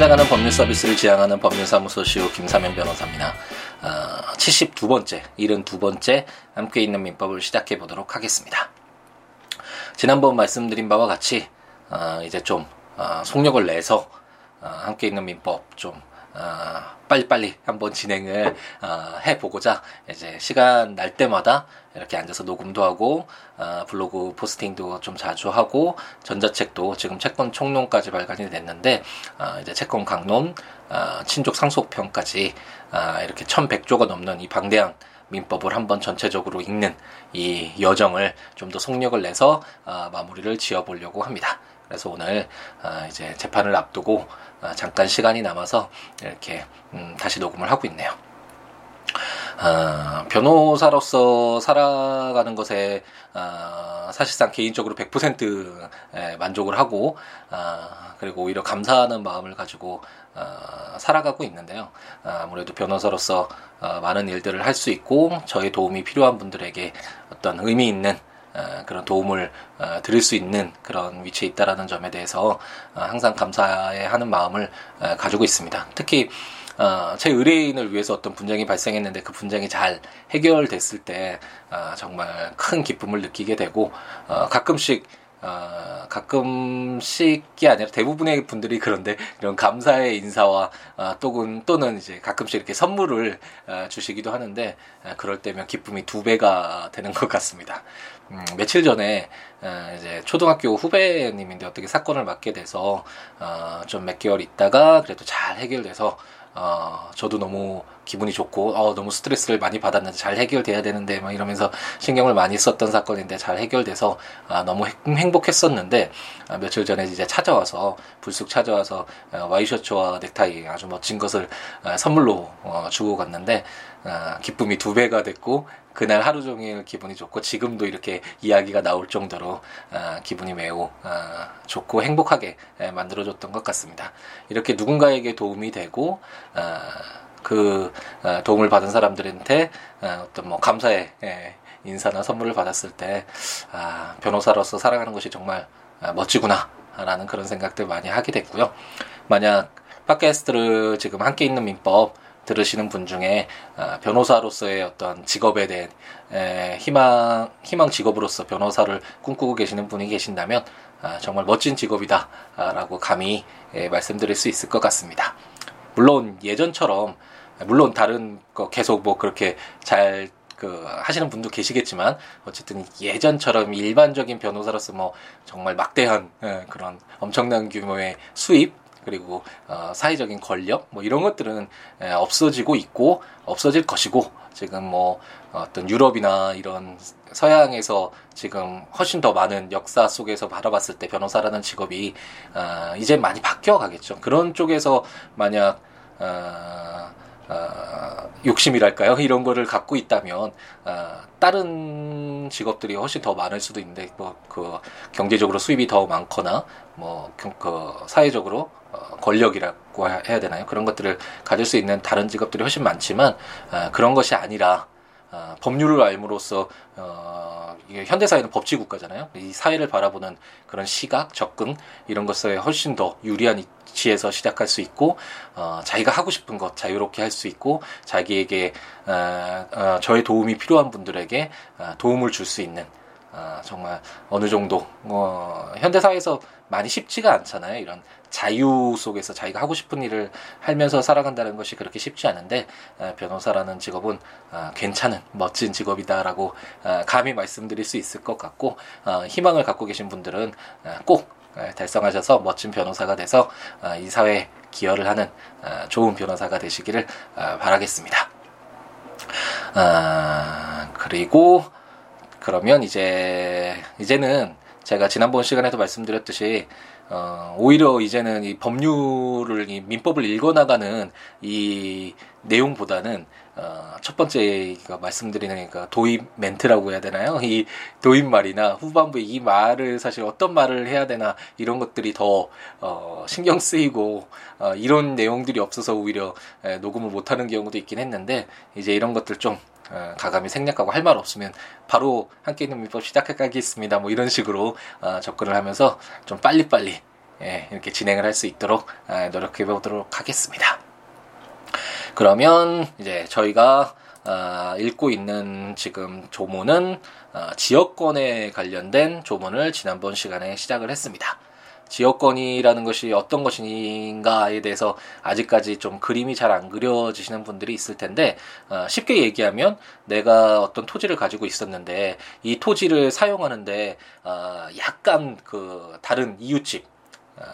찾아가는 법률 서비스를 지향하는 법률사무소 시우 김사면 변호사입니다. 어, 72번째, 72번째 함께 있는 민법을 시작해 보도록 하겠습니다. 지난번 말씀드린 바와 같이 어, 이제 좀 어, 속력을 내서 어, 함께 있는 민법 좀 어, 빨리빨리 한번 진행을 어, 해보고자 이제 시간 날 때마다 이렇게 앉아서 녹음도 하고 어, 블로그 포스팅도 좀 자주 하고 전자책도 지금 채권 총론까지 발간이 됐는데 어, 이제 채권 강론, 어, 친족 상속편까지 어, 이렇게 1100조가 넘는 이 방대한 민법을 한번 전체적으로 읽는 이 여정을 좀 더 속력을 내서 어, 마무리를 지어보려고 합니다. 그래서 오늘 어, 이제 재판을 앞두고 어, 잠깐 시간이 남아서 이렇게 음, 다시 녹음을 하고 있네요. 어, 변호사로서 살아가는 것에 어, 사실상 개인적으로 100% 만족을 하고 어, 그리고 오히려 감사하는 마음을 가지고 어, 살아가고 있는데요. 아무래도 변호사로서 어, 많은 일들을 할 수 있고 저의 도움이 필요한 분들에게 어떤 의미 있는 어, 그런 도움을 어, 드릴 수 있는 그런 위치에 있다라는 점에 대해서 어, 항상 감사해하는 마음을 가지고 있습니다. 특히 제 의뢰인을 위해서 어떤 분쟁이 발생했는데 그 분쟁이 잘 해결됐을 때 정말 큰 기쁨을 느끼게 되고 가끔씩 어, 가끔씩이 아니라 대부분의 분들이 그런데 이런 감사의 인사와 어, 또는 또는 이제 가끔씩 이렇게 선물을 어, 주시기도 하는데 어, 그럴 때면 기쁨이 두 배가 되는 것 같습니다. 음, 며칠 전에 어, 이제 초등학교 후배님인데 어떻게 사건을 맡게 돼서 어, 좀 몇 개월 있다가 그래도 잘 해결돼서 어, 저도 너무 기분이 좋고, 어, 너무 스트레스를 많이 받았는데 잘 해결돼야 되는데, 막 이러면서 신경을 많이 썼던 사건인데 잘 해결돼서, 아, 너무 행복했었는데, 아, 며칠 전에 이제 찾아와서, 불쑥 찾아와서, 어, 와이셔츠와 넥타이 아주 멋진 것을 어, 선물로 어, 주고 갔는데, 아, 기쁨이 두 배가 됐고, 그날 하루 종일 기분이 좋고 지금도 이렇게 이야기가 나올 정도로 아, 기분이 매우 아, 좋고 행복하게 예, 만들어줬던 것 같습니다. 이렇게 누군가에게 도움이 되고 아, 그 아, 도움을 받은 사람들한테 아, 어떤 뭐 감사의 예, 인사나 선물을 받았을 때 아, 변호사로서 살아가는 것이 정말 아, 멋지구나라는 그런 생각들 많이 하게 됐고요. 만약 팟캐스트를 지금 함께 있는 민법 들으시는 분 중에 아, 변호사로서의 어떤 직업에 대한 희망 희망 직업으로서 변호사를 꿈꾸고 계시는 분이 계신다면 아, 정말 멋진 직업이다라고 감히 말씀드릴 수 있을 것 같습니다. 물론 예전처럼 물론 다른 거 계속 뭐 그렇게 잘 그 하시는 분도 계시겠지만 어쨌든 예전처럼 일반적인 변호사로서 뭐 정말 막대한 그런 엄청난 규모의 수입 그리고 어, 사회적인 권력 뭐 이런 것들은 에, 없어지고 있고 없어질 것이고 지금 뭐 어떤 유럽이나 이런 서양에서 지금 훨씬 더 많은 역사 속에서 바라봤을 때 변호사라는 직업이 어, 이제 많이 바뀌어 가겠죠. 그런 쪽에서 만약 어, 어, 욕심이랄까요? 이런 거를 갖고 있다면, 어, 다른 직업들이 훨씬 더 많을 수도 있는데, 뭐, 그, 경제적으로 수입이 더 많거나, 뭐, 그, 그 사회적으로 어, 권력이라고 해야 되나요? 그런 것들을 가질 수 있는 다른 직업들이 훨씬 많지만 어, 그런 것이 아니라 어, 법률을 알므로써 어, 현대 사회는 법치 국가잖아요. 이 사회를 바라보는 그런 시각, 접근 이런 것에 훨씬 더 유리한 위치에서 시작할 수 있고 어, 자기가 하고 싶은 것 자유롭게 할 수 있고 자기에게 어, 어, 저의 도움이 필요한 분들에게 어, 도움을 줄 수 있는 어, 정말 어느 정도 어, 현대 사회에서 많이 쉽지가 않잖아요. 이런 자유 속에서 자기가 하고 싶은 일을 하면서 살아간다는 것이 그렇게 쉽지 않은데 어, 변호사라는 직업은 어, 괜찮은 멋진 직업이다라고 어, 감히 말씀드릴 수 있을 것 같고 어, 희망을 갖고 계신 분들은 어, 꼭 어, 달성하셔서 멋진 변호사가 돼서 어, 이 사회에 기여를 하는 어, 좋은 변호사가 되시기를 어, 바라겠습니다. 아, 그리고 그러면 이제 이제는 제가 지난번 시간에도 말씀드렸듯이 어, 오히려 이제는 이 법률을, 이 민법을 읽어나가는 이 내용보다는, 어, 첫 번째 말씀드리는 그러니까 도입 멘트라고 해야 되나요? 이 도입 말이나 후반부에 이 말을 사실 어떤 말을 해야 되나 이런 것들이 더, 어, 신경 쓰이고, 어, 이런 내용들이 없어서 오히려 에, 녹음을 못하는 경우도 있긴 했는데, 이제 이런 것들 좀 어, 가감히 생략하고 할 말 없으면 바로 함께 있는 민법 시작하겠습니다. 뭐 이런 식으로 어, 접근을 하면서 좀 빨리빨리 예, 이렇게 진행을 할 수 있도록 아, 노력해 보도록 하겠습니다. 그러면 이제 저희가 어, 읽고 있는 지금 조문은 어, 지역권에 관련된 조문을 지난번 시간에 시작을 했습니다. 지역권이라는 것이 어떤 것인가에 대해서 아직까지 좀 그림이 잘 안 그려지시는 분들이 있을 텐데 어, 쉽게 얘기하면 내가 어떤 토지를 가지고 있었는데 이 토지를 사용하는데 어, 약간 그 다른 이웃집 아,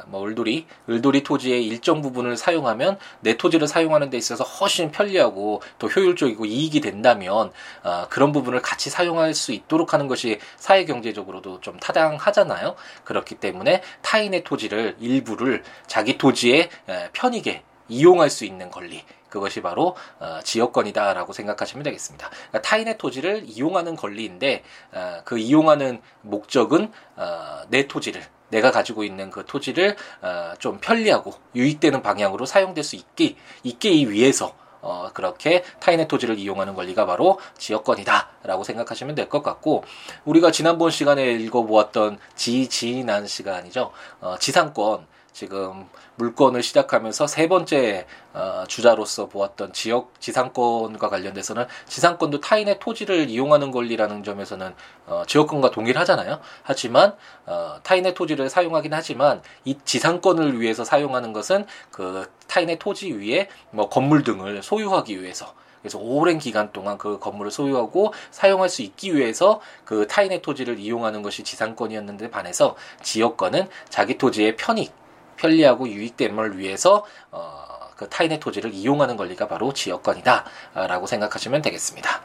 뭐 을돌이 을돌이 토지의 일정 부분을 사용하면 내 토지를 사용하는 데 있어서 훨씬 편리하고 더 효율적이고 이익이 된다면 어, 그런 부분을 같이 사용할 수 있도록 하는 것이 사회 경제적으로도 좀 타당하잖아요. 그렇기 때문에 타인의 토지를 일부를 자기 토지에 에, 편익에 이용할 수 있는 권리 그것이 바로 어, 지역권이다라고 생각하시면 되겠습니다. 그러니까 타인의 토지를 이용하는 권리인데 어, 그 이용하는 목적은 어, 내 토지를 내가 가지고 있는 그 토지를 어, 좀 편리하고 유익되는 방향으로 사용될 수 있게 있게 위해서 어, 그렇게 타인의 토지를 이용하는 권리가 바로 지역권이다라고 생각하시면 될 것 같고 우리가 지난번 시간에 읽어보았던 지지난 시간이죠. 어, 지상권 지금 물건을 시작하면서 세 번째 어, 주자로서 보았던 지역 지상권과 관련돼서는 지상권도 타인의 토지를 이용하는 권리라는 점에서는 어, 지역권과 동일하잖아요. 하지만 어, 타인의 토지를 사용하긴 하지만 이 지상권을 위해서 사용하는 것은 그 타인의 토지 위에 뭐 건물 등을 소유하기 위해서 그래서 오랜 기간 동안 그 건물을 소유하고 사용할 수 있기 위해서 그 타인의 토지를 이용하는 것이 지상권이었는데 반해서 지역권은 자기 토지의 편익 편리하고 유익됨을 위해서 어, 그 타인의 토지를 이용하는 권리가 바로 지역권이다라고 생각하시면 되겠습니다.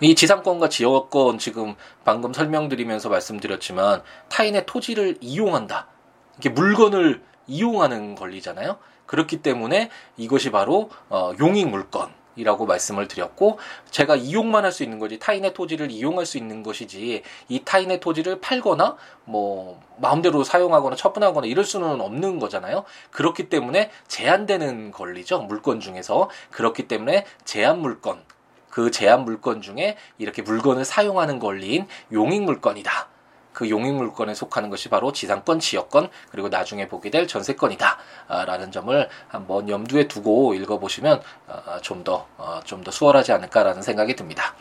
이 지상권과 지역권 지금 방금 설명드리면서 말씀드렸지만 타인의 토지를 이용한다. 이게 물건을 이용하는 권리잖아요. 그렇기 때문에 이것이 바로 어, 용익 물건. 이라고 말씀을 드렸고 제가 이용만 할 수 있는 거지 타인의 토지를 이용할 수 있는 것이지 이 타인의 토지를 팔거나 뭐 마음대로 사용하거나 처분하거나 이럴 수는 없는 거잖아요. 그렇기 때문에 제한되는 권리죠. 물건 중에서 그렇기 때문에 제한 물건 그 제한 물건 중에 이렇게 물건을 사용하는 권리인 용익 물건이다. 그 용익 물건에 속하는 것이 바로 지상권, 지역권, 그리고 나중에 보게 될 전세권이다. 아, 라는 점을 한번 염두에 두고 읽어보시면 아, 좀 더, 어, 좀더 수월하지 않을까라는 생각이 듭니다.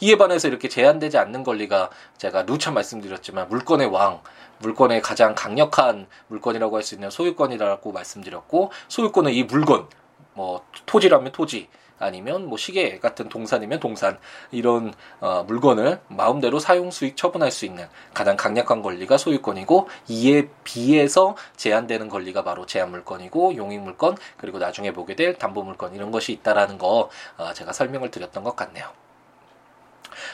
이에 반해서 이렇게 제한되지 않는 권리가 제가 누차 말씀드렸지만 물건의 왕, 물건의 가장 강력한 물건이라고 할 수 있는 소유권이라고 말씀드렸고 소유권은 이 물건, 뭐 토지라면 토지, 아니면 뭐 시계 같은 동산이면 동산 이런 어, 물건을 마음대로 사용 수익 처분할 수 있는 가장 강력한 권리가 소유권이고 이에 비해서 제한되는 권리가 바로 제한 물건이고 용익 물건 그리고 나중에 보게 될 담보 물건 이런 것이 있다라는 거 어, 제가 설명을 드렸던 것 같네요.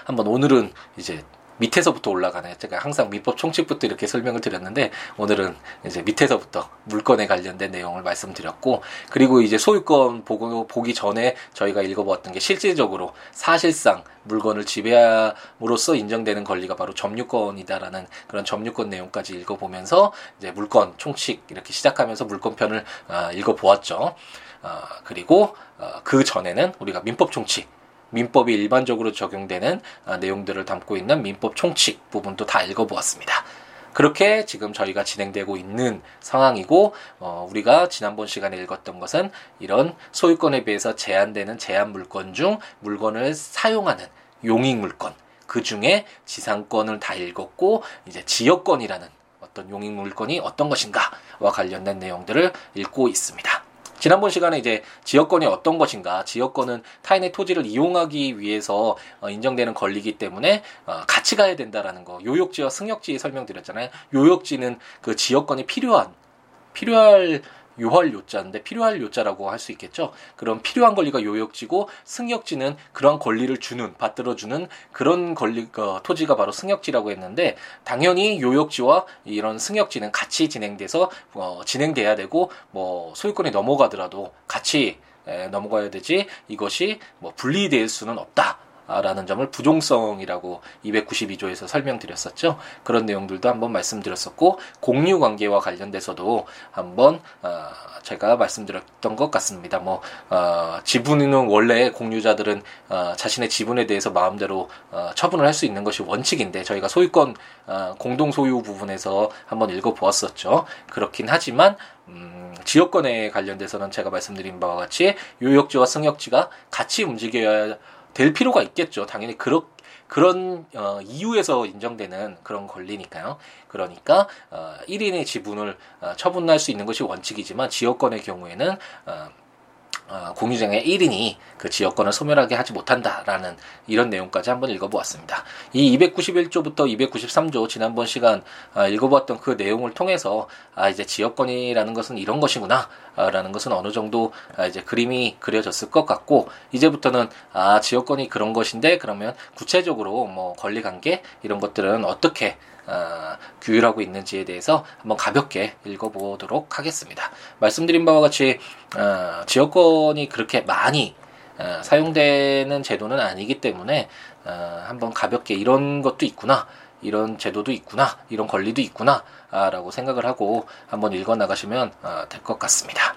한번 오늘은 이제 밑에서부터 올라가네. 제가 항상 민법 총칙부터 이렇게 설명을 드렸는데 오늘은 이제 밑에서부터 물건에 관련된 내용을 말씀드렸고 그리고 이제 소유권 보고 보기 전에 저희가 읽어보았던 게 실질적으로 사실상 물건을 지배함으로써 인정되는 권리가 바로 점유권이다라는 그런 점유권 내용까지 읽어보면서 이제 물건 총칙 이렇게 시작하면서 물건편을 어, 읽어보았죠. 어, 그리고 어, 그 전에는 우리가 민법 총칙 민법이 일반적으로 적용되는 아, 내용들을 담고 있는 민법 총칙 부분도 다 읽어보았습니다. 그렇게 지금 저희가 진행되고 있는 상황이고 어, 우리가 지난번 시간에 읽었던 것은 이런 소유권에 비해서 제한되는 제한 물건 중 물건을 사용하는 용익 물건 그 중에 지상권을 다 읽었고 이제 지역권이라는 어떤 용익 물건이 어떤 것인가와 관련된 내용들을 읽고 있습니다. 지난번 시간에 이제 지역권이 어떤 것인가, 지역권은 타인의 토지를 이용하기 위해서 어, 인정되는 권리이기 때문에 어, 같이 가야 된다라는 거, 요역지와 승역지 설명드렸잖아요. 요역지는 그 지역권이 필요한 필요할 요할 요자인데 필요할 요자라고 할 수 있겠죠. 그럼 필요한 권리가 요역지고 승역지는 그러한 권리를 주는 받들어 주는 그런 권리 어, 토지가 바로 승역지라고 했는데 당연히 요역지와 이런 승역지는 같이 진행돼서 어, 진행돼야 되고 뭐 소유권이 넘어가더라도 같이 에, 넘어가야 되지 이것이 뭐 분리될 수는 없다. 라는 점을 부종성이라고 292조에서 설명드렸었죠. 그런 내용들도 한번 말씀드렸었고 공유 관계와 관련돼서도 한번 어, 제가 말씀드렸던 것 같습니다. 뭐 어, 지분은 원래 공유자들은 어, 자신의 지분에 대해서 마음대로 어, 처분을 할 수 있는 것이 원칙인데 저희가 소유권 어, 공동 소유 부분에서 한번 읽어보았었죠. 그렇긴 하지만 음, 지역권에 관련돼서는 제가 말씀드린 바와 같이 요역지와 승역지가 같이 움직여야 될 필요가 있겠죠. 당연히 그렇 그런 어, 이유에서 인정되는 그런 권리니까요. 그러니까 어, 1인의 지분을 어, 처분할 수 있는 것이 원칙이지만 지역권의 경우에는 어, 어, 공유장의 1인이 그 지역권을 소멸하게 하지 못한다라는 이런 내용까지 한번 읽어보았습니다. 이 291조부터 293조 지난번 시간 어, 읽어보았던 그 내용을 통해서 아 이제 지역권이라는 것은 이런 것이구나 아, 라는 것은 어느 정도 아, 이제 그림이 그려졌을 것 같고 이제부터는 아 지역권이 그런 것인데 그러면 구체적으로 뭐 권리관계 이런 것들은 어떻게 어, 규율하고 있는지에 대해서 한번 가볍게 읽어보도록 하겠습니다. 말씀드린 바와 같이 어, 지역권이 그렇게 많이 어, 사용되는 제도는 아니기 때문에 어, 한번 가볍게 이런 것도 있구나. 이런 제도도 있구나, 이런 권리도 있구나, 아, 라고 생각을 하고 한번 읽어 나가시면 어, 될것 같습니다.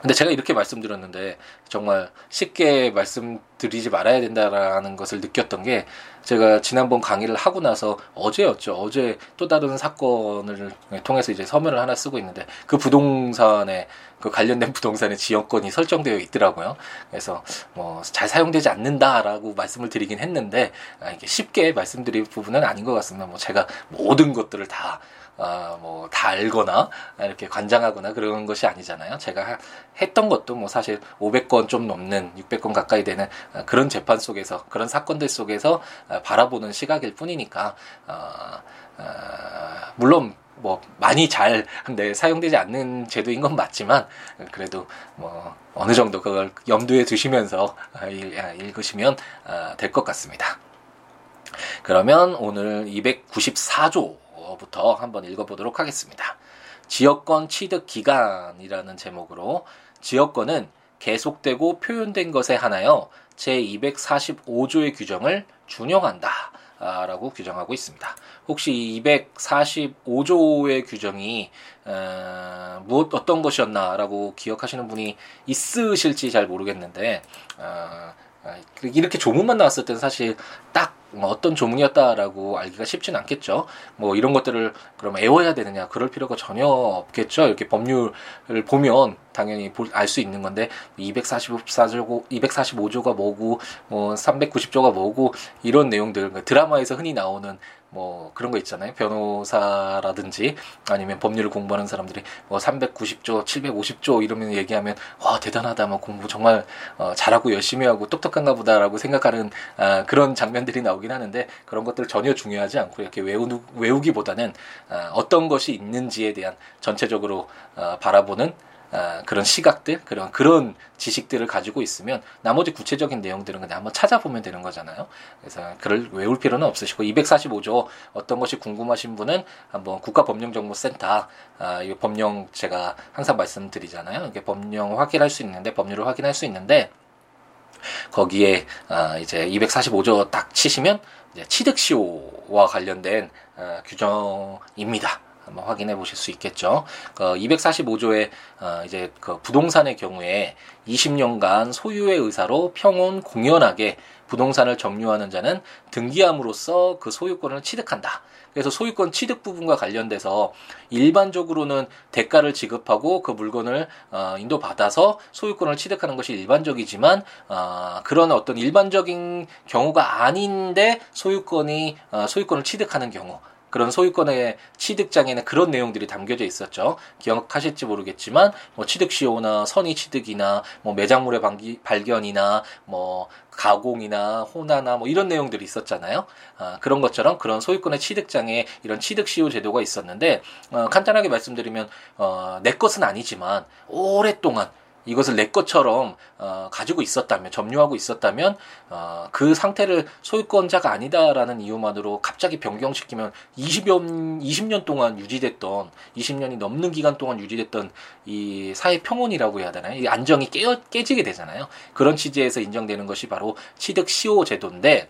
근데 제가 이렇게 말씀드렸는데 정말 쉽게 말씀드리지 말아야 된다라는 것을 느꼈던 게 제가 지난번 강의를 하고 나서 어제였죠. 어제 또 다른 사건을 통해서 이제 서면을 하나 쓰고 있는데 그 부동산에 그 관련된 부동산의 지역권이 설정되어 있더라고요. 그래서 뭐 잘 사용되지 않는다라고 말씀을 드리긴 했는데 아, 이게 쉽게 말씀드릴 부분은 아닌 것 같습니다. 뭐 제가 모든 것들을 다 아, 뭐, 다 알거나, 이렇게 관장하거나 그런 것이 아니잖아요. 제가 했던 것도 뭐 사실 500건 좀 넘는 600건 가까이 되는 아, 그런 재판 속에서, 그런 사건들 속에서 아, 바라보는 시각일 뿐이니까, 어, 어, 물론 뭐 많이 잘 네, 사용되지 않는 제도인 건 맞지만 그래도 뭐 어느 정도 그걸 염두에 두시면서 읽으시면 될 것 같습니다. 그러면 오늘 294조 부터 한번 읽어보도록 하겠습니다. 지역권 취득 기간이라는 제목으로 지역권은 계속되고 표현된 것에 한하여 제245조의 규정을 준용한다. 라고 규정하고 있습니다. 혹시 245조의 규정이 어, 무엇 어떤 것이었나라고 기억하시는 분이 있으실지 잘 모르겠는데 어, 이렇게 조문만 나왔을 때는 사실 딱 뭐 어떤 조문이었다라고 알기가 쉽진 않겠죠. 뭐 이런 것들을 그럼 애워야 되느냐 그럴 필요가 전혀 없겠죠. 이렇게 법률을 보면 당연히 알 수 있는 건데 244조 245조가 뭐고 뭐 390조가 뭐고 이런 내용들 그 드라마에서 흔히 나오는 뭐 그런 거 있잖아요. 변호사라든지 아니면 법률을 공부하는 사람들이 뭐 390조, 750조 이러면 얘기하면 와 대단하다, 뭐 공부 정말 어, 잘하고 열심히 하고 똑똑한가 보다라고 생각하는 아, 그런 장면들이 나오긴 하는데 그런 것들 전혀 중요하지 않고 이렇게 외우, 외우기보다는 아, 어떤 것이 있는지에 대한 전체적으로 어, 바라보는 아, 그런 시각들, 그런 그런 지식들을 가지고 있으면 나머지 구체적인 내용들은 그냥 한번 찾아보면 되는 거잖아요. 그래서 그걸 외울 필요는 없으시고 245조 어떤 것이 궁금하신 분은 한번 국가법령정보센터 아, 이 법령 제가 항상 말씀드리잖아요. 이게 법령 확인할 수 있는데 법률을 확인할 수 있는데 거기에 아, 이제 245조 딱 치시면 이제 취득시효와 관련된 아, 규정입니다. 한번 확인해 보실 수 있겠죠. 그 245조에 어 이제 그 부동산의 경우에 20년간 소유의 의사로 평온 공연하게 부동산을 점유하는 자는 등기함으로써 그 소유권을 취득한다. 그래서 소유권 취득 부분과 관련돼서 일반적으로는 대가를 지급하고 그 물건을 어, 인도받아서 소유권을 취득하는 것이 일반적이지만 어, 그런 어떤 일반적인 경우가 아닌데 소유권이 어, 소유권을 취득하는 경우 그런 소유권의 취득장에는 그런 내용들이 담겨져 있었죠. 기억하실지 모르겠지만 뭐 취득 시효나 선의 취득이나 뭐 매장물의 방기, 발견이나 뭐 가공이나 호나나 뭐 이런 내용들이 있었잖아요. 아, 그런 것처럼 그런 소유권의 취득장에 이런 취득 시효 제도가 있었는데 어, 간단하게 말씀드리면 어, 내 것은 아니지만 오랫동안 이것을 내 것처럼 어, 가지고 있었다면 점유하고 있었다면 어, 그 상태를 소유권자가 아니다라는 이유만으로 갑자기 변경시키면 20년 20년 동안 유지됐던 20년이 넘는 기간 동안 유지됐던 이 사회 평온이라고 해야 되나요? 이 안정이 깨, 깨지게 되잖아요. 그런 취지에서 인정되는 것이 바로 취득 시효 제도인데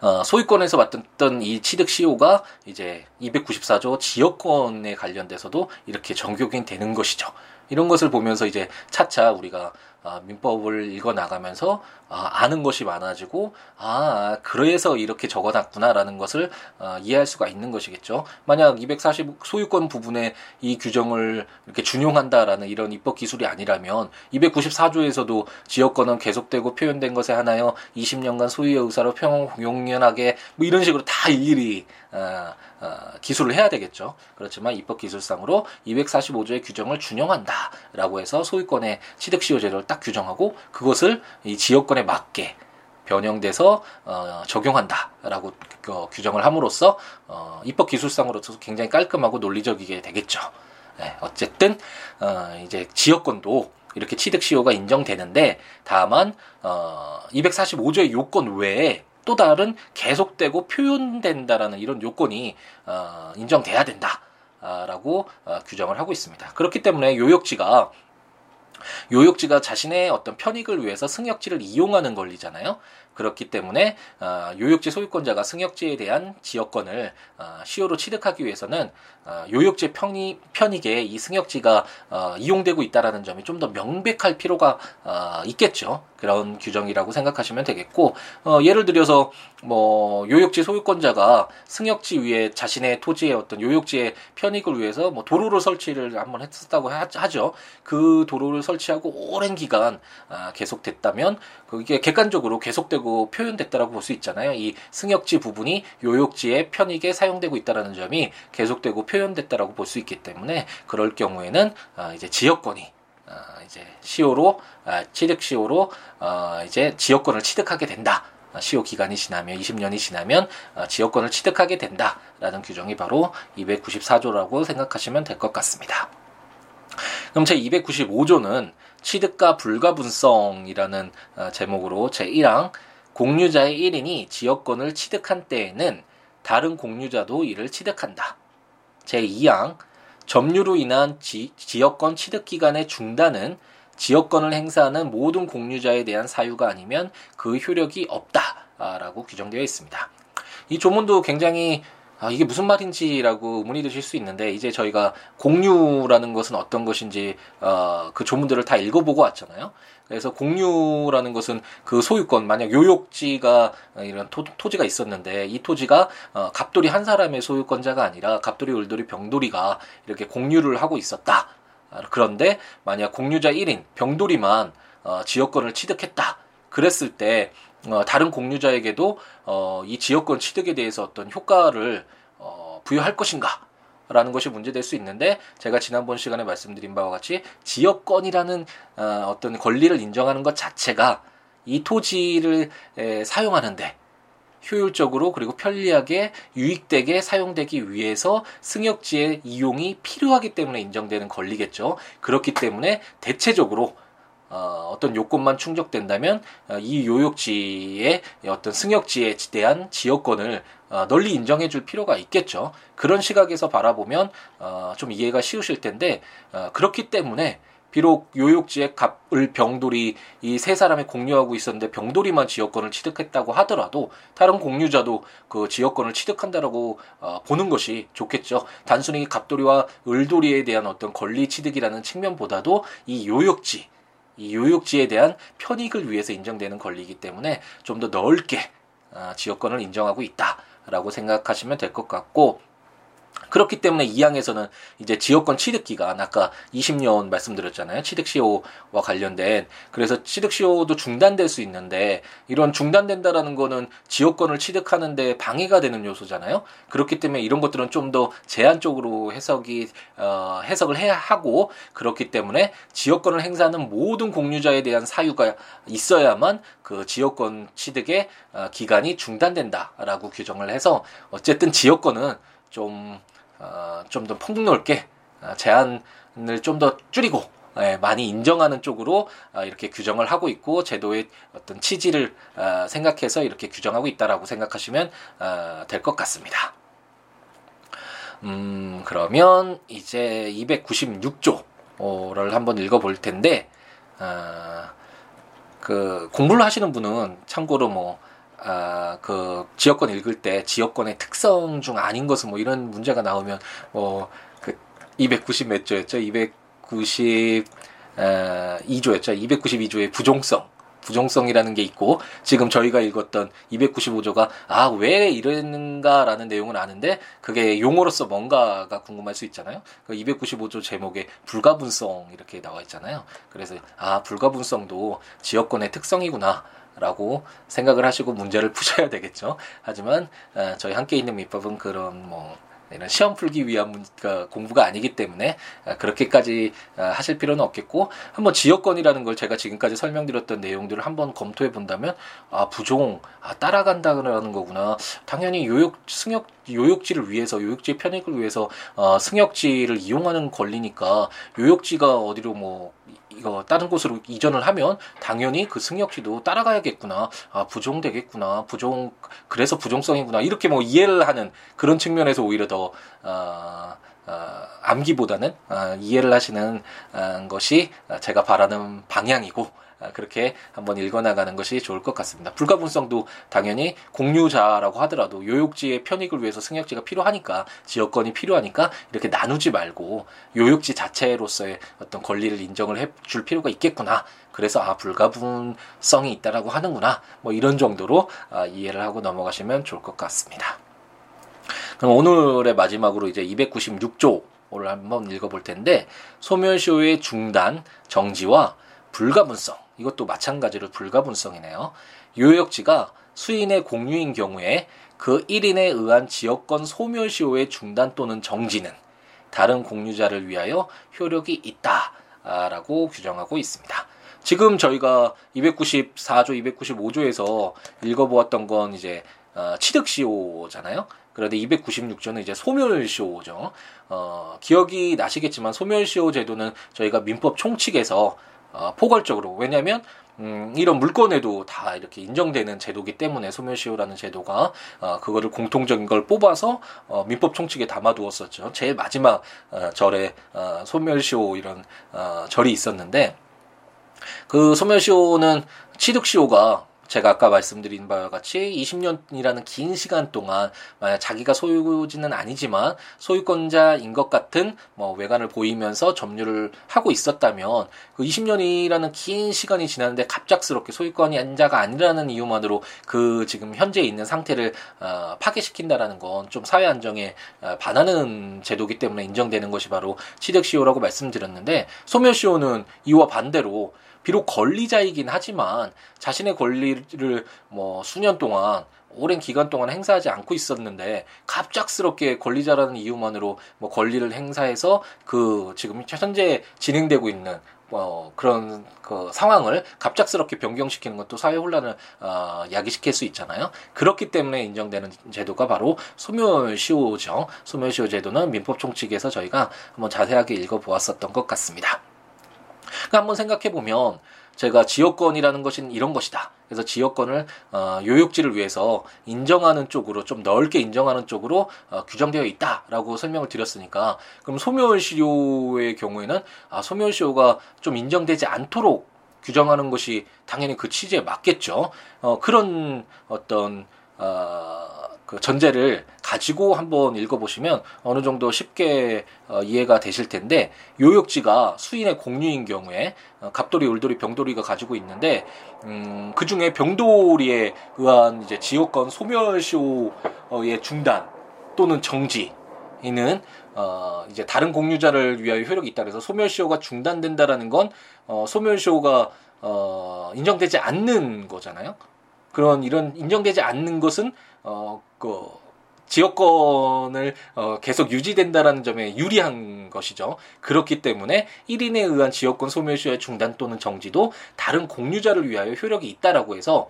어, 소유권에서 맡았던 이 취득 시효가 이제 294조 지역권에 관련돼서도 이렇게 적용이 되는 것이죠. 이런 것을 보면서 이제 차차 우리가 아, 민법을 읽어 나가면서 아, 아는 것이 많아지고 아 그래서 이렇게 적어놨구나라는 것을 아, 이해할 수가 있는 것이겠죠. 만약 240 소유권 부분에 이 규정을 이렇게 준용한다라는 이런 입법 기술이 아니라면 294조에서도 지역권은 계속되고 표현된 것에 하나여 20년간 소유의 의사로 평용연하게 뭐 이런 식으로 다 일일이 아, 아, 기술을 해야 되겠죠. 그렇지만 입법 기술상으로 245조의 규정을 준용한다라고 해서 소유권의 취득시효제를 딱 규정하고 그것을 이 지역권에 맞게 변형돼서 어, 적용한다라고 그, 규정을 함으로써 어, 입법 기술상으로서 굉장히 깔끔하고 논리적이게 되겠죠. 네, 어쨌든 어, 이제 지역권도 이렇게 취득 시효가 인정되는데 다만 어, 245조의 요건 외에 또 다른 계속되고 표현된다라는 이런 요건이 어, 인정돼야 된다 라고 어, 규정을 하고 있습니다. 그렇기 때문에 요역지가 요역지가 자신의 어떤 편익을 위해서 승역지를 이용하는 권리잖아요. 그렇기 때문에 어, 요역지 소유권자가 승역지에 대한 지역권을 어, 시효로 취득하기 위해서는 어, 요역지 편이, 편익에 이 승역지가 어, 이용되고 있다라는 점이 좀 더 명백할 필요가 어, 있겠죠. 그런 규정이라고 생각하시면 되겠고 어, 예를 들어서 뭐 요역지 소유권자가 승역지 위에 자신의 토지의 어떤 요역지의 편익을 위해서 뭐 도로를 설치를 한번 했었다고 하 죠. 그 도로를 설치하고 오랜 기간 아, 계속됐다면 그게 객관적으로 계속되고 표현됐다라고 볼 수 있잖아요. 이 승역지 부분이 요역지의 편익에 사용되고 있다라는 점이 계속되고 표현됐다라고 볼 수 있기 때문에 그럴 경우에는 아, 이제 지역권이 아, 이제 시효로 아, 취득 시효로 어, 이제 지역권을 취득하게 된다. 시효 기간이 지나면 20년이 지나면 지역권을 취득하게 된다라는 규정이 바로 294조라고 생각하시면 될 것 같습니다. 그럼 제 295조는 취득과 불가분성이라는 어, 제목으로 제1항 공유자의 1인이 지역권을 취득한 때에는 다른 공유자도 이를 취득한다. 제2항 점유로 인한 지, 지역권 취득 기간의 중단은 지역권을 행사하는 모든 공유자에 대한 사유가 아니면 그 효력이 없다라고 규정되어 있습니다. 이 조문도 굉장히 아, 이게 무슨 말인지라고 의문이 드실 수 있는데 이제 저희가 공유라는 것은 어떤 것인지 어, 그 조문들을 다 읽어보고 왔잖아요. 그래서 공유라는 것은 그 소유권 만약 요역지가 이런 토, 지가 있었는데 이 토지가 어, 갑돌이 한 사람의 소유권자가 아니라 갑돌이 을돌이 병돌이가 이렇게 공유를 하고 있었다. 아, 그런데 만약 공유자 1인 병돌이만 어, 지역권을 취득했다. 그랬을 때 어, 다른 공유자에게도 어, 이 지역권 취득에 대해서 어떤 효과를 어, 부여할 것인가? 라는 것이 문제될 수 있는데 제가 지난번 시간에 말씀드린 바와 같이 지역권이라는 어, 어떤 권리를 인정하는 것 자체가 이 토지를 에, 사용하는데 효율적으로 그리고 편리하게 유익되게 사용되기 위해서 승역지의 이용이 필요하기 때문에 인정되는 권리겠죠. 그렇기 때문에 대체적으로 어, 어떤 요건만 충족된다면 어, 이 요역지의 어떤 승역지에 대한 지역권을 어, 널리 인정해 줄 필요가 있겠죠. 그런 시각에서 바라보면 어, 좀 이해가 쉬우실 텐데 어, 그렇기 때문에 비록 요역지의 갑을 병돌이 이 세 사람이 공유하고 있었는데 병돌이만 지역권을 취득했다고 하더라도 다른 공유자도 그 지역권을 취득한다라고 어, 보는 것이 좋겠죠. 단순히 갑돌이와 을돌이에 대한 어떤 권리 취득이라는 측면보다도 이 요역지 이 요역지에 대한 편익을 위해서 인정되는 권리이기 때문에 좀 더 넓게 어, 지역권을 인정하고 있다라고 생각하시면 될 것 같고 그렇기 때문에 이 항에서는 이제 지역권 취득 기간 아까 20년 말씀드렸잖아요. 취득 시효와 관련된 그래서 취득 시효도 중단될 수 있는데 이런 중단된다라는 거는 지역권을 취득하는데 방해가 되는 요소잖아요. 그렇기 때문에 이런 것들은 좀 더 제한적으로 해석이 어, 해석을 해야 하고 그렇기 때문에 지역권을 행사하는 모든 공유자에 대한 사유가 있어야만 그 지역권 취득의 어, 기간이 중단된다라고 규정을 해서 어쨌든 지역권은 좀, 어, 좀 더 폭넓게 어, 제한을 좀 더 줄이고 예, 많이 인정하는 쪽으로 아, 이렇게 규정을 하고 있고 제도의 어떤 취지를 아, 생각해서 이렇게 규정하고 있다라고 생각하시면 아, 될것 같습니다. 음, 그러면 이제 296조를 한번 읽어볼 텐데, 그 공부를 하시는 분은 참고로 뭐, 아, 그 지역권 읽을 때 지역권의 특성 중 아닌 것은 뭐 이런 문제가 나오면 뭐 그 290 몇 조였죠? 290 2조였죠. 292조의 부종성. 부종성이라는 게 있고 지금 저희가 읽었던 295조가 아 왜 이랬는가라는 내용은 아는데 그게 용어로서 뭔가가 궁금할 수 있잖아요. 그 295조 제목에 불가분성 이렇게 나와 있잖아요. 그래서 아 불가분성도 지역권의 특성이구나. 라고 생각을 하시고 문제를 푸셔야 되겠죠. 하지만 저희 함께 있는 밑밥은 그런 뭐 이런 시험 풀기 위한 그 공부가 아니기 때문에 아, 그렇게까지 아, 하실 필요는 없겠고 한번 지역권이라는 걸 제가 지금까지 설명드렸던 내용들을 한번 검토해 본다면 아 부종 아 따라간다는 거구나 당연히 요역 승역 요역지를 위해서 요역지 의 편익을 위해서 어, 승역지를 이용하는 권리니까 요역지가 어디로 뭐 이거 다른 곳으로 이전을 하면 당연히 그 승역지도 따라가야겠구나. 아, 부종되겠구나. 부종, 그래서 부종성이구나. 이렇게 뭐 이해를 하는 그런 측면에서 오히려 더, 어, 어, 암기보다는 어, 이해를 하시는 어, 것이 제가 바라는 방향이고 아, 그렇게 한번 읽어나가는 것이 좋을 것 같습니다. 불가분성도 당연히 공유자라고 하더라도 요역지의 편익을 위해서 승역지가 필요하니까 지역권이 필요하니까 이렇게 나누지 말고 요역지 자체로서의 어떤 권리를 인정을 해줄 필요가 있겠구나. 그래서 아 불가분성이 있다라고 하는구나. 뭐 이런 정도로 아, 이해를 하고 넘어가시면 좋을 것 같습니다. 그럼 오늘의 마지막으로 이제 296조를 한번 읽어볼 텐데 소멸시효의 중단, 정지와 불가분성 이것도 마찬가지로 불가분성이네요. 요역지가 수인의 공유인 경우에 그 1인에 의한 지역권 소멸시효의 중단 또는 정지는 다른 공유자를 위하여 효력이 있다라고 규정하고 있습니다. 지금 저희가 294조, 295조에서 읽어보았던 건 이제 어, 취득시효잖아요. 그런데 296조는 이제 소멸시효죠. 어, 기억이 나시겠지만 소멸시효 제도는 저희가 민법 총칙에서 어, 포괄적으로 왜냐하면 음, 이런 물건에도 다 이렇게 인정되는 제도기 때문에 소멸시효라는 제도가 어, 그거를 공통적인 걸 뽑아서 어, 민법 총칙에 담아두었었죠. 제일 마지막 어, 절에 어, 소멸시효 이런 어, 절이 있었는데 그 소멸시효는 취득시효가 제가 아까 말씀드린 바와 같이 20년이라는 긴 시간 동안 만약 자기가 소유지는 아니지만 소유권자인 것 같은 뭐 외관을 보이면서 점유를 하고 있었다면 그 20년이라는 긴 시간이 지났는데 갑작스럽게 소유권이 안자가 아니라는 이유만으로 그 지금 현재 있는 상태를 어, 파괴시킨다라는 건 좀 사회 안정에 어, 반하는 제도기 때문에 인정되는 것이 바로 취득시효라고 말씀드렸는데 소멸시효는 이와 반대로 비록 권리자이긴 하지만 자신의 권리를 뭐 수년 동안 오랜 기간 동안 행사하지 않고 있었는데 갑작스럽게 권리자라는 이유만으로 뭐 권리를 행사해서 그 지금 현재 진행되고 있는 뭐 그런 그 상황을 갑작스럽게 변경시키는 것도 사회 혼란을 어, 야기시킬 수 있잖아요. 그렇기 때문에 인정되는 제도가 바로 소멸시효죠. 소멸시효 제도는 민법 총칙에서 저희가 한번 자세하게 읽어보았었던 것 같습니다. 그러니까 한번 생각해 보면 제가 지역권이라는 것은 이런 것이다. 그래서 지역권을 어, 요역지를 위해서 인정하는 쪽으로 좀 넓게 인정하는 쪽으로 어, 규정되어 있다라고 설명을 드렸으니까 그럼 소멸시효의 경우에는 아, 소멸시효가 좀 인정되지 않도록 규정하는 것이 당연히 그 취지에 맞겠죠. 어, 그런 어떤 어, 그 전제를 가지고 한번 읽어보시면 어느 정도 쉽게 어, 이해가 되실 텐데 요역지가 수인의 공유인 경우에 어, 갑돌이, 울돌이, 병돌이가 가지고 있는데 음, 그 중에 병돌이에 의한 이제 지역권 소멸시효의 중단 또는 정지는 어, 이제 다른 공유자를 위하여 효력이 있다 그래서 소멸시효가 중단된다라는 건 어, 소멸시효가 어, 인정되지 않는 거잖아요. 그런 이런 인정되지 않는 것은 어, 그 지역권을 어, 계속 유지된다라는 점에 유리한 것이죠. 그렇기 때문에 1인에 의한 지역권 소멸시효의 중단 또는 정지도 다른 공유자를 위하여 효력이 있다라고 해서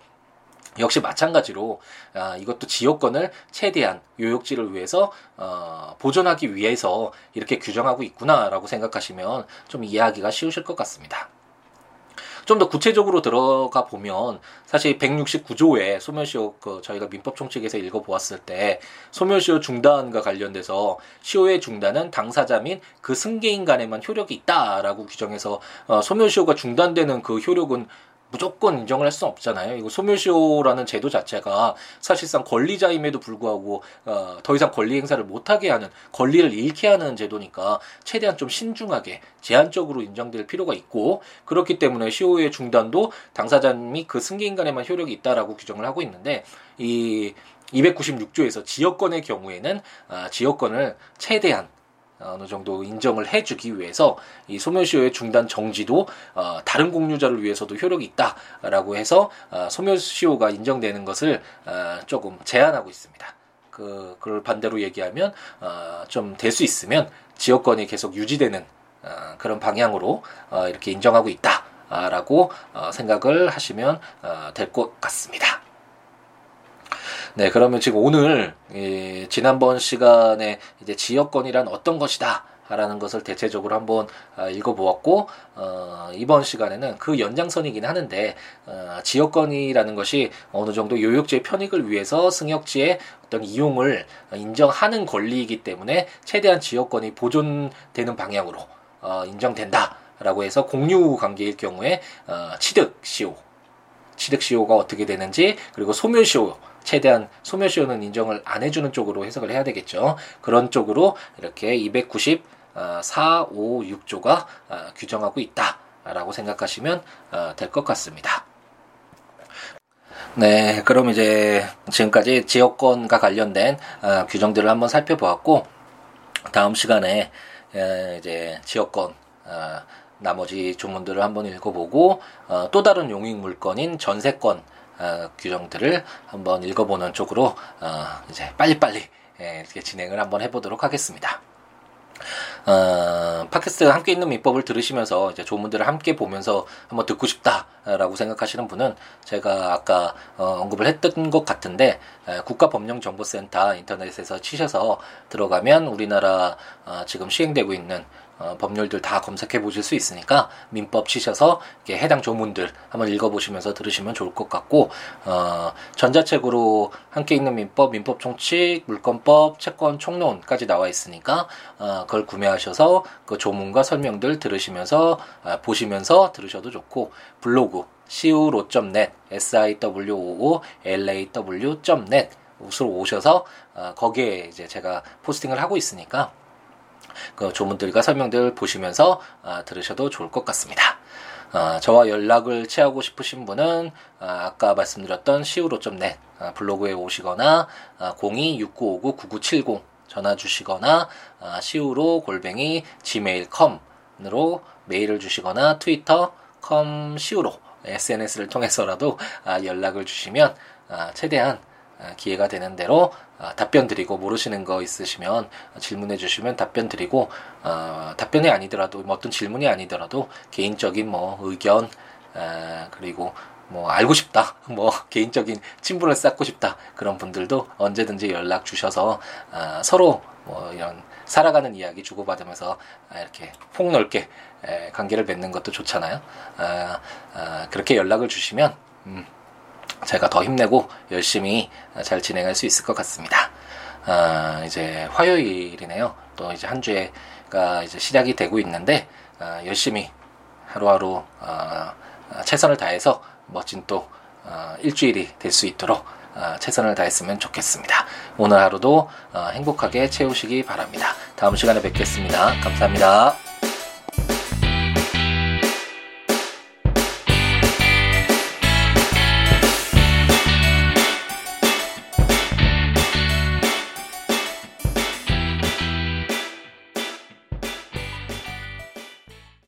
역시 마찬가지로 아, 이것도 지역권을 최대한 요역지를 위해서 어, 보존하기 위해서 이렇게 규정하고 있구나라고 생각하시면 좀 이해하기가 쉬우실 것 같습니다. 좀 더 구체적으로 들어가 보면 사실 169조의 소멸시효 그 저희가 민법총 측에서 읽어보았을 때 소멸시효 중단과 관련돼서 시효의 중단은 당사자 및 그 승계인 간에만 효력이 있다라고 규정해서 어, 소멸시효가 중단되는 그 효력은 무조건 인정을 할 수는 없잖아요. 이거 소멸시효라는 제도 자체가 사실상 권리자임에도 불구하고 어, 더 이상 권리 행사를 못하게 하는 권리를 잃게 하는 제도니까 최대한 좀 신중하게 제한적으로 인정될 필요가 있고 그렇기 때문에 시효의 중단도 당사자 및그 승계인 간에만 효력이 있다라고 규정을 하고 있는데 이 296조에서 지역권의 경우에는 어, 지역권을 최대한 어느 정도 인정을 해주기 위해서 이 소멸시효의 중단 정지도 어, 다른 공유자를 위해서도 효력이 있다라고 해서 어, 소멸시효가 인정되는 것을 어, 조금 제한하고 있습니다. 그 그걸 반대로 얘기하면 어, 좀될 수 있으면 지역권이 계속 유지되는 어, 그런 방향으로 어, 이렇게 인정하고 있다라고 어, 생각을 하시면 어, 될것 같습니다. 네, 그러면 지금 오늘 예, 지난번 시간에 이제 지역권이란 어떤 것이다. 라는 것을 대체적으로 한번 어, 읽어보았고 어, 이번 시간에는 그 연장선이긴 하는데 어, 지역권이라는 것이 어느 정도 요역지의 편익을 위해서 승역지의 어떤 이용을 인정하는 권리이기 때문에 최대한 지역권이 보존되는 방향으로 어, 인정된다라고 해서 공유 관계일 경우에 어, 취득 시효. 취득 시효가 어떻게 되는지 그리고 소멸 시효 최대한 소멸시효는 인정을 안 해주는 쪽으로 해석을 해야 되겠죠. 그런 쪽으로 이렇게 294, 5, 6조가 규정하고 있다라고 생각하시면 어, 될것 같습니다. 네, 그럼 이제 지금까지 지역권과 관련된 어, 규정들을 한번 살펴보았고 다음 시간에 이제 지역권 어, 나머지 조문들을 한번 읽어보고 또 다른 용익 물건인 전세권 어, 규정들을 한번 읽어보는 쪽으로 어, 이제 빨리빨리 예, 이렇게 진행을 한번 해보도록 하겠습니다. 어, 팟캐스트 함께 있는 민법을 들으시면서 이제 조문들을 함께 보면서 한번 듣고 싶다라고 생각하시는 분은 제가 아까 어, 언급을 했던 것 같은데 에, 국가법령정보센터 인터넷에서 치셔서 들어가면 우리나라 어, 지금 시행되고 있는 어, 법률들 다 검색해 보실 수 있으니까 민법 치셔서 해당 조문들 한번 읽어보시면서 들으시면 좋을 것 같고 어, 전자책으로 함께 있는 민법, 민법 총칙, 물권법, 채권 총론까지 나와 있으니까 어, 그걸 구매하셔서 그 조문과 설명들 들으시면서 어, 보시면서 들으셔도 좋고 블로그 siwo.net siwo.law.net 으로 오셔서 어, 거기에 이제 제가 포스팅을 하고 있으니까 그 조문들과 설명들 보시면서 아, 들으셔도 좋을 것 같습니다. 아, 저와 연락을 취하고 싶으신 분은 아, 아까 말씀드렸던 siwo.net 아, 블로그에 오시거나 아, 026959-9970 전화 주시거나 아, siwo 골뱅이 gmail.com으로 메일을 주시거나 트위터 com siwo SNS를 통해서라도 아, 연락을 주시면 아, 최대한 아, 기회가 되는 대로 아, 답변 드리고 모르시는 거 있으시면 질문해 주시면 답변 드리고 어, 답변이 아니더라도 뭐 어떤 질문이 아니더라도 개인적인 뭐 의견 에, 그리고 뭐 알고 싶다 뭐 개인적인 친분을 쌓고 싶다 그런 분들도 언제든지 연락 주셔서 어, 서로 뭐 이런 살아가는 이야기 주고받으면서 이렇게 폭넓게 에, 관계를 맺는 것도 좋잖아요. 아, 아, 그렇게 연락을 주시면 음, 제가 더 힘내고 열심히 잘 진행할 수 있을 것 같습니다. 아, 이제 화요일이네요. 또 이제 한 주가 이제 시작이 되고 있는데 아, 열심히 하루하루 아, 최선을 다해서 멋진 또 아, 일주일이 될 수 있도록 아, 최선을 다했으면 좋겠습니다. 오늘 하루도 아, 행복하게 채우시기 바랍니다. 다음 시간에 뵙겠습니다. 감사합니다.